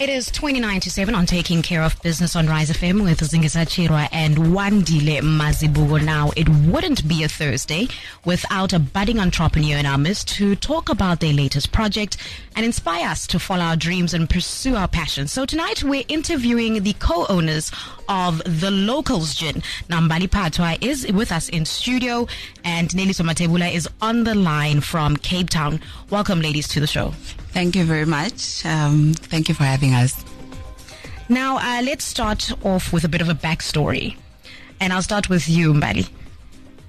It is 29 to 7 on Taking Care of Business on Rise FM with Zingisa Chirwa and Wandile Mazibuko. Now, it wouldn't be a Thursday without a budding entrepreneur in our midst to talk about their latest project and inspire us to follow our dreams and pursue our passions. So tonight we're interviewing the co-owners of the Locals Gin. Nambali Phathwa is with us in studio and Neliswa Matsebula is on the line from Cape Town. Welcome, ladies, to the show. Thank you very much. Um, thank you for having us. Now, uh, let's start off with a bit of a backstory. And I'll start with you, Mbali.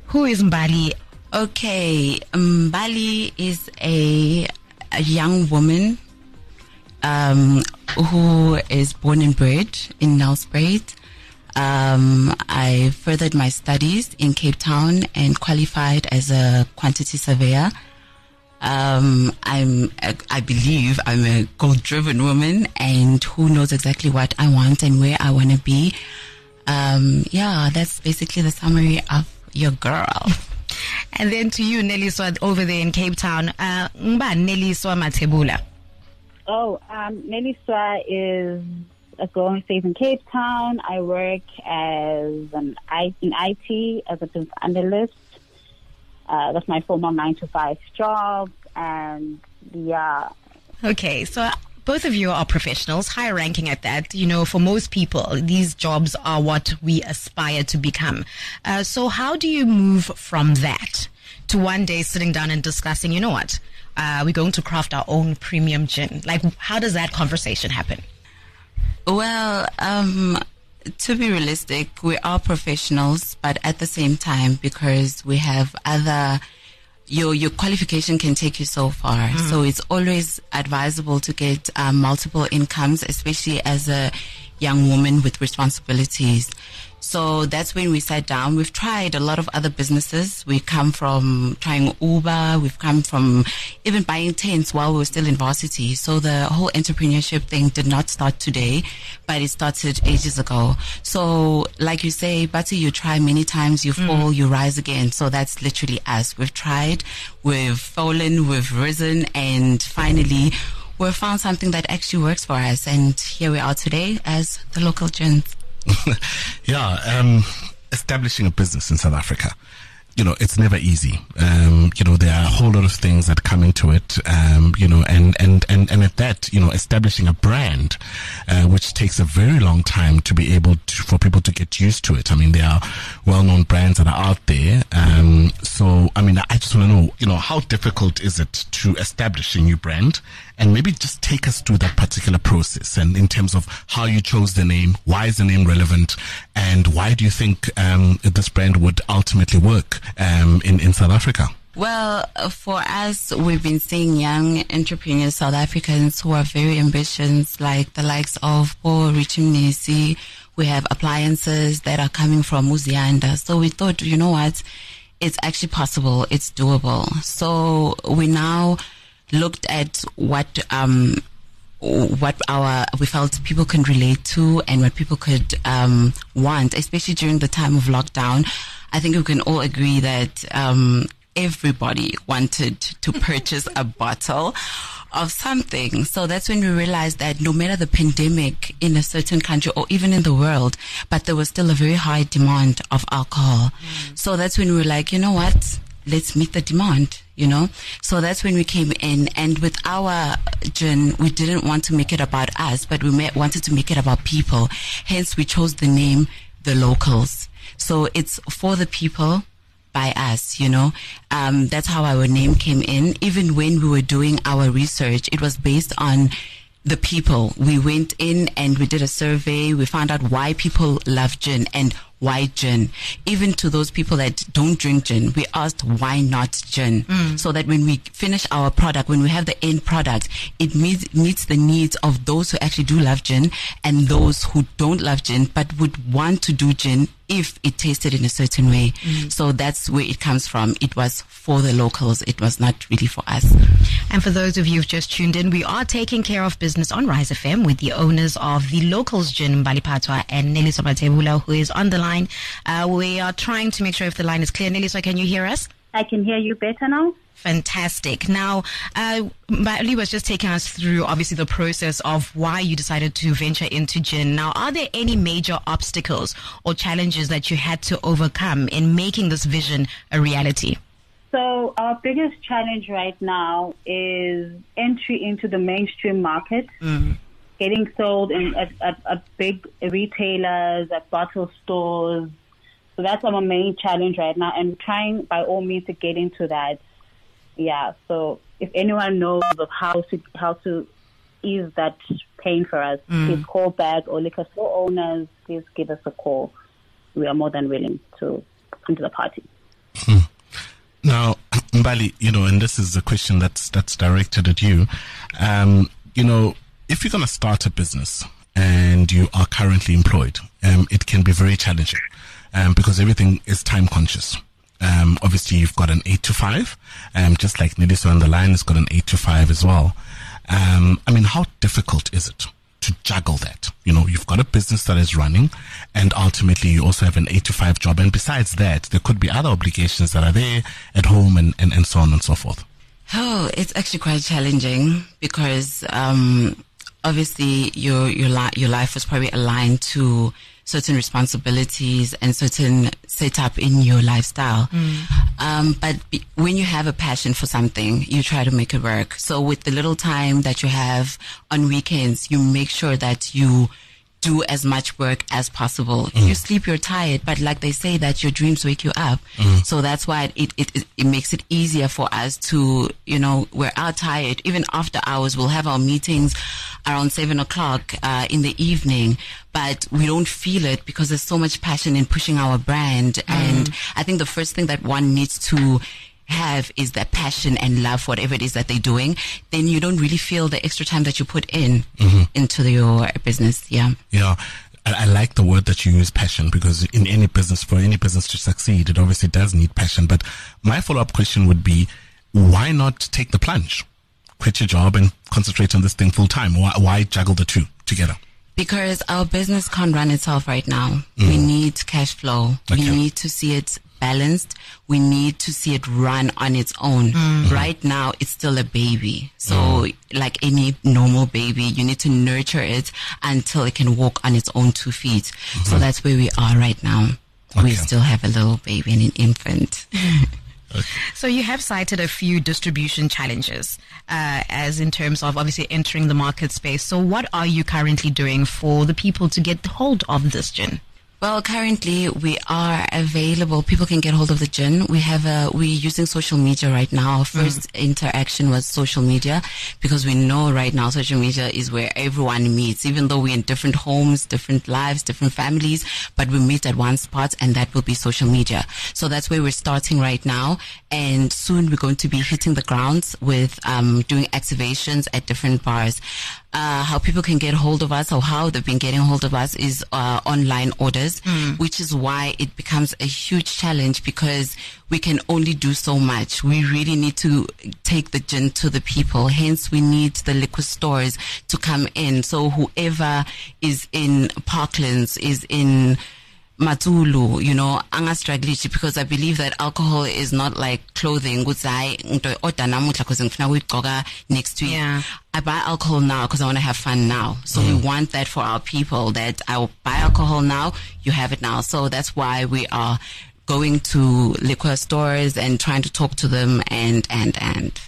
Who is Mbali? Okay, Mbali is a, a young woman um, who is born and bred in Nelspruit. Um, I furthered my studies in Cape Town and qualified as a quantity surveyor. Um, I'm, I believe I'm a goal driven woman and who knows exactly what I want and where I want to be. Um, yeah, that's basically the summary of your girl. And then to you, Neliswa, over there in Cape Town. Uh, Mba Neliswa Matsebula. Oh, um, Neliswa is a growing state in Cape Town. I work as an I, in IT as a business analyst. Uh, that's my former nine to five job, and yeah. Okay, so both of you are professionals, high ranking at that. You know, for most people, these jobs are what we aspire to become. Uh, so, how do you move from that to one day sitting down and discussing, you know what, uh, we're going to craft our own premium gin? Like, how does that conversation happen? Well, um, to be realistic, we are professionals, but at the same time, because we have other your your qualification can take you so far. Mm. So it's always advisable to get um, multiple incomes, especially as a young woman with responsibilities. So that's when we sat down. We've tried a lot of other businesses. We come from trying Uber. We've come from even buying tents while we were still in varsity. So the whole entrepreneurship thing did not start today, but it started ages ago. So like you say, Bati, you try many times, you fall, mm. you rise again. So that's literally us. We've tried, we've fallen, we've risen, and finally we've found something that actually works for us. And here we are today as the local gins. yeah, um, establishing a business in South Africa you know, it's never easy. Um, you know, there are a whole lot of things that come into it. Um, you know, and, and, and, and at that, you know, establishing a brand, uh, which takes a very long time to be able to, for people to get used to it. I mean, there are well-known brands that are out there. Um, so, I mean, I just want to know, you know, how difficult is it to establish a new brand? And maybe just take us through that particular process and in terms of how you chose the name, why is the name relevant, and why do you think um, this brand would ultimately work um, in, in South Africa? Well, for us, we've been seeing young entrepreneurs, South Africans who are very ambitious, like the likes of Paul Richimnisi. We have appliances that are coming from Muzianda. So we thought, you know what? It's actually possible. It's doable. So we now looked at what um, what our we felt people can relate to and what people could um, want, especially during the time of lockdown. I think we can all agree that um, everybody wanted to purchase a bottle of something. So that's when we realized that no matter the pandemic in a certain country or even in the world, but there was still a very high demand of alcohol. Mm. So that's when we were like, you know what? let's meet the demand, you know? So that's when we came in. And with our gin, we didn't want to make it about us, but we wanted to make it about people. Hence, we chose the name The Locals. So it's for the people by us, you know. Um, that's how our name came in. Even when we were doing our research, it was based on the people. We went in and we did a survey. We found out why people love gin and why gin. Even to those people that don't drink gin, we asked why not gin? Mm. So that when we finish our product, when we have the end product, it meets, meets the needs of those who actually do love gin and those who don't love gin but would want to do gin if it tasted in a certain way. Mm. So that's where it comes from. It was for the locals. It was not really for us. And for those of you who've just tuned in, we are taking care of business on Rise FM with the owners of the locals gin, Mbali Phathwa and Neliswa Matsebula, who is on the line line. Uh, we are trying to make sure if the line is clear. Neliswa can you hear us? I can hear you better now. Fantastic. Now, uh, Mbali was just taking us through, obviously, the process of why you decided to venture into gin. Now, are there any major obstacles or challenges that you had to overcome in making this vision a reality? So our biggest challenge right now is entry into the mainstream market, getting sold in at, at, at big retailers, at bottle stores. So that's our main challenge right now, and trying by all means to get into that. Yeah. So if anyone knows of how to how to ease that pain for us, please call back or liquor store owners. Please give us a call. We are more than willing to come to the party. Now, Mbali, you know, and this is a question that's that's directed at you. Um, you know, if you're going to start a business and you are currently employed, um, it can be very challenging um, because everything is time conscious. Um, obviously, you've got an eight to five, um, just like Neliswa on the line has got an eight to five as well. Um, I mean, how difficult is it to juggle that? You know, you've got a business that is running, and ultimately you also have an eight to five job. And besides that, there could be other obligations that are there at home and, and, and so on and so forth. Oh, it's actually quite challenging because um, obviously your your li- your life was probably aligned to certain responsibilities and certain setup in your lifestyle. Um, but be- when you have a passion for something, you try to make it work. So with the little time that you have on weekends, you make sure that you do as much work as possible. If you sleep, you're tired, but like they say that your dreams wake you up. Mm. So that's why it, it, it, it makes it easier for us to, you know, we're out tired. Even after hours, we'll have our meetings around seven o'clock, uh, in the evening, but we don't feel it because there's so much passion in pushing our brand. Mm. And I think the first thing that one needs to have is that passion and love whatever it is that they're doing, then you don't really feel the extra time that you put in mm-hmm. into the, your business. Yeah. Yeah. I, I like the word that you use, passion, because in any business, for any business to succeed, it obviously does need passion. But my follow up question would be, why not take the plunge? Quit your job and concentrate on this thing full time. Why, why juggle the two together? Because our business can't run itself right now. We mm. need cash flow. We need to see it balanced. We need to see it run on its own. Right now, it's still a baby. So, like any normal baby, you need to nurture it until it can walk on its own two feet. So that's where we are right now. We still have a little baby and an infant. So you have cited a few distribution challenges, uh, as in terms of obviously entering the market space. So what are you currently doing for the people to get hold of this gin? Well, currently we are available. People can get hold of the gin. We have a, we're using social media right now. Our first interaction was social media because we know right now social media is where everyone meets, even though we're in different homes, different lives, different families, but we meet at one spot and that will be social media. So that's where we're starting right now. And soon we're going to be hitting the grounds with, um, doing activations at different bars uh, how people can get hold of us or how they've been getting hold of us is uh, online orders, which is why it becomes a huge challenge because we can only do so much. We really need to take the gin to the people. Hence, we need the liquor stores to come in. So whoever is in Parklands is in Matulu, you know, anga struggle because I believe that alcohol is not like clothing. Ukuthi hayi, ngito order namuhla because ngifuna ukuyigqoka next week. Yeah. I buy alcohol now because I want to have fun now. So we want that for our people that I will buy alcohol now, you have it now. So that's why we are going to liquor stores and trying to talk to them and, and, and.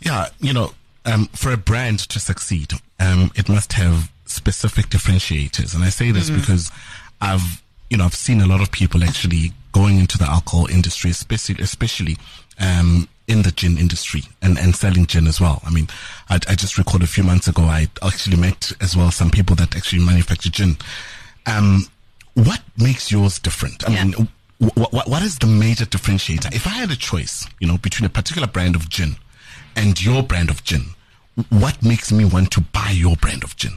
Yeah, you know, um, for a brand to succeed, um, it must have specific differentiators. And I say this because I've, you know, I've seen a lot of people actually going into the alcohol industry, especially, especially, um, in the gin industry and, and selling gin as well. I mean, I, I just recalled a few months ago, I actually met as well some people that actually manufacture gin. Um, what makes yours different? I Yeah. mean, what, what, what is the major differentiator? If I had a choice, you know, between a particular brand of gin and your brand of gin, what makes me want to buy your brand of gin?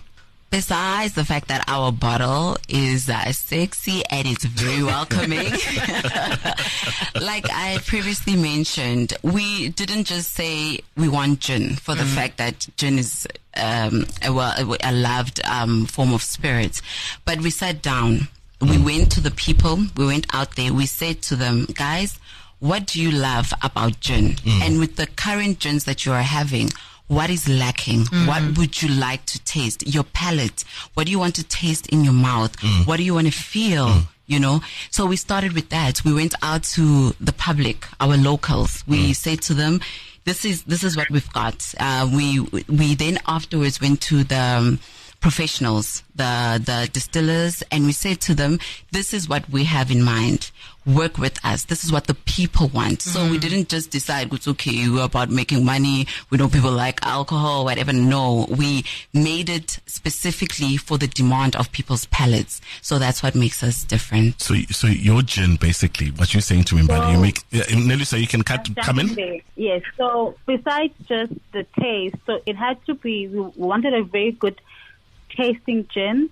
Besides the fact that our bottle is uh, sexy and it's very welcoming, like I previously mentioned, we didn't just say we want gin for the fact that gin is um, a, well, a loved um, form of spirits, but we sat down. We went to the people. We went out there. We said to them, guys, what do you love about gin? And with the current gins that you are having, what is lacking? What would you like to taste? Your palate. What do you want to taste in your mouth? What do you want to feel? You know, so we started with that. We went out to the public, our locals. We said to them, "This is this is what we've got." Uh, we we then afterwards went to the um, professionals, the the distillers, and we said to them, "This is what we have in mind. Work with us. This is what the people want." So we mm. didn't just decide it's okay. We're about making money. We know people like alcohol, whatever. No, we made it specifically for the demand of people's palates. So that's what makes us different. So, so your gin, basically, what you're saying to me, Mbali, you make yeah, Neliswa you can cut, come in. Yes. So besides just the taste, so it had to be. We wanted a very good tasting gin,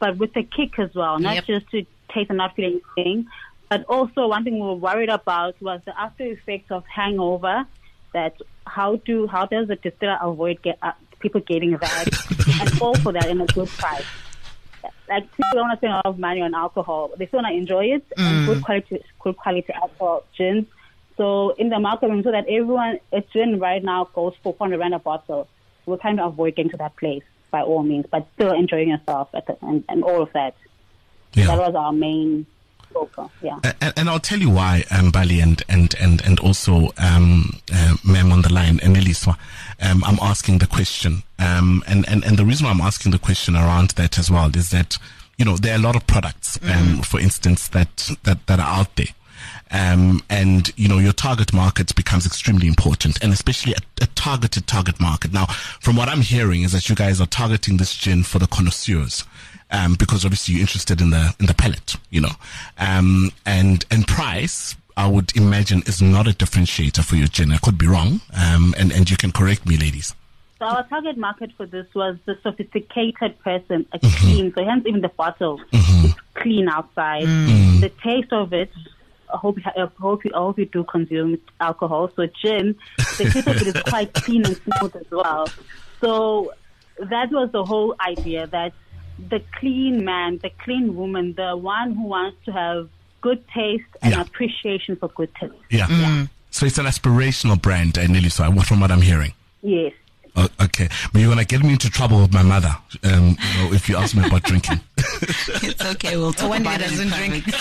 but with a kick as well, not Yep. just to taste and not feel anything. But also, one thing we were worried about was the after effects of hangover. That how do how does the distiller avoid get, uh, people getting that and fall for that in a good price? Like people don't want to spend a lot of money on alcohol. They still want to enjoy it and good quality good quality alcohol gins. So in the market marketing, so that everyone, a gin right now goes for 400 rand a bottle. We're trying to avoid getting to that place by all means, but still enjoying yourself at the, and, and all of that. Yeah. That was our main focus. Yeah. And, and I'll tell you why, um, Mbali, and and and and also, um, uh, ma'am on the line, and Eliswa, um, I'm asking the question, um, and and and the reason why I'm asking the question around that as well is that you know there are a lot of products, um, for instance, that that that are out there. Um, and you know your target market becomes extremely important, and especially a, a targeted target market. Now, from what I'm hearing, is that you guys are targeting this gin for the connoisseurs, um, because obviously you're interested in the in the palate, you know, um, and and price. I would imagine is not a differentiator for your gin. I could be wrong, um, and and you can correct me, ladies. So our target market for this was the sophisticated person, a clean. So hence even the bottle is clean outside. The taste of it. I hope, you ha- I hope you, I hope you do consume alcohol. So gin, the taste of it is quite clean and smooth as well. So that was the whole idea that the clean man, the clean woman, the one who wants to have good taste and Yeah. appreciation for good taste. Yeah. So it's an aspirational brand, uh, Nelly. So I- from what I'm hearing. Yes. Oh, okay, but you're gonna get me into trouble with my mother um, you know, if you ask me about drinking. It's okay. We'll talk Wendy about it doesn't drink.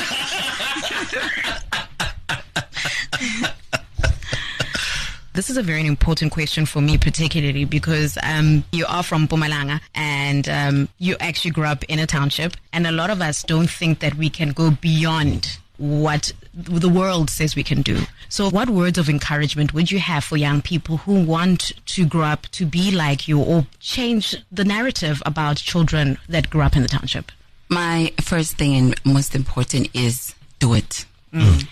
This is a very important question for me, particularly because um, you are from Mpumalanga and um, you actually grew up in a township, and a lot of us don't think that we can go beyond what the world says we can do. So, what words of encouragement would you have for young people who want to grow up to be like you or change the narrative about children that grew up in the township? My first thing and most important is do it. Mm.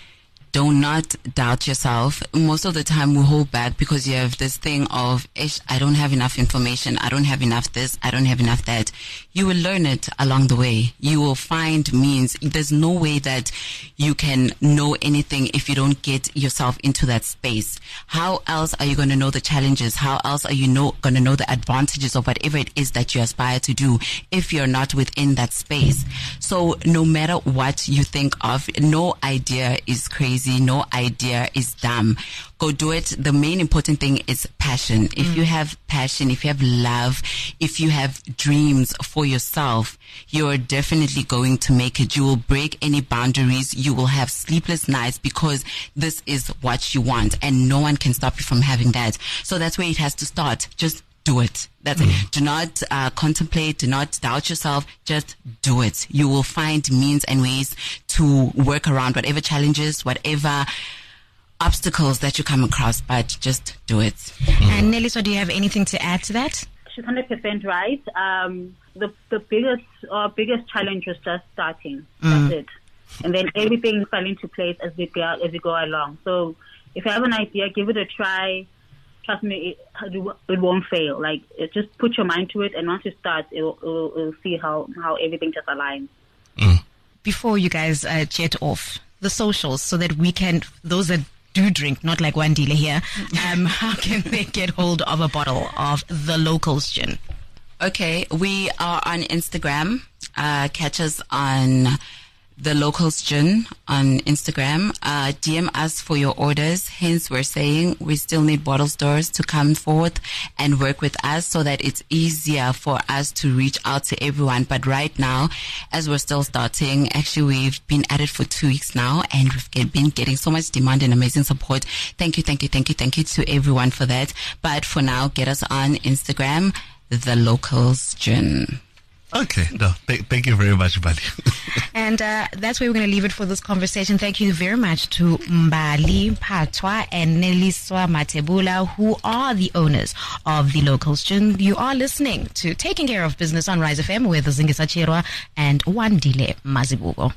Do not doubt yourself. Most of the time we hold back because you have this thing of, I don't have enough information. I don't have enough this. I don't have enough that. You will learn it along the way. You will find means. There's no way that you can know anything if you don't get yourself into that space. How else are you going to know the challenges? How else are you know, going to know the advantages of whatever it is that you aspire to do if you're not within that space? So no matter what you think of, no idea is crazy. No idea is dumb. Go do it. The main important thing is passion. If you mm. have passion, if you have love, if you have dreams for yourself, you're definitely going to make it. You will break any boundaries. You will have sleepless nights because this is what you want and no one can stop you from having that. So that's where it has to start. Just do it. That's it. Do not uh, contemplate. Do not doubt yourself. Just do it. You will find means and ways to work around whatever challenges, whatever obstacles that you come across, but just do it. And Neliswa do you have anything to add to that? She's hundred percent right. Um, the the biggest our biggest challenge was just starting. That's it, and then everything fell into place as we go as we go along. So if you have an idea, give it a try. Trust me, it, it won't fail. Like it, just put your mind to it, and once you start, it'll, it'll, it'll see how how everything just aligns. before you guys uh, jet off the socials so that we can those that do drink not like one dealer here um, how can they get hold of a bottle of the locals gin Okay, we are on Instagram. Uh, catch us on the locals gin on Instagram. Uh, DM us for your orders. Hence, we're saying we still need bottle stores to come forth and work with us so that it's easier for us to reach out to everyone. But right now, as we're still starting, actually, we've been at it for two weeks now and we've been getting so much demand and amazing support. Thank you, thank you, thank you, thank you to everyone for that. But for now, get us on Instagram, the locals gin. Okay, no, th- thank you very much, buddy. And uh, that's where we're going to leave it for this conversation. Thank you very much to Mbali Phathwa and Neliswa Matsebula, who are the owners of the local Gin. You are listening to Taking Care of Business on Rise FM with Zingisa Chirwa and Wandile Mazibuko.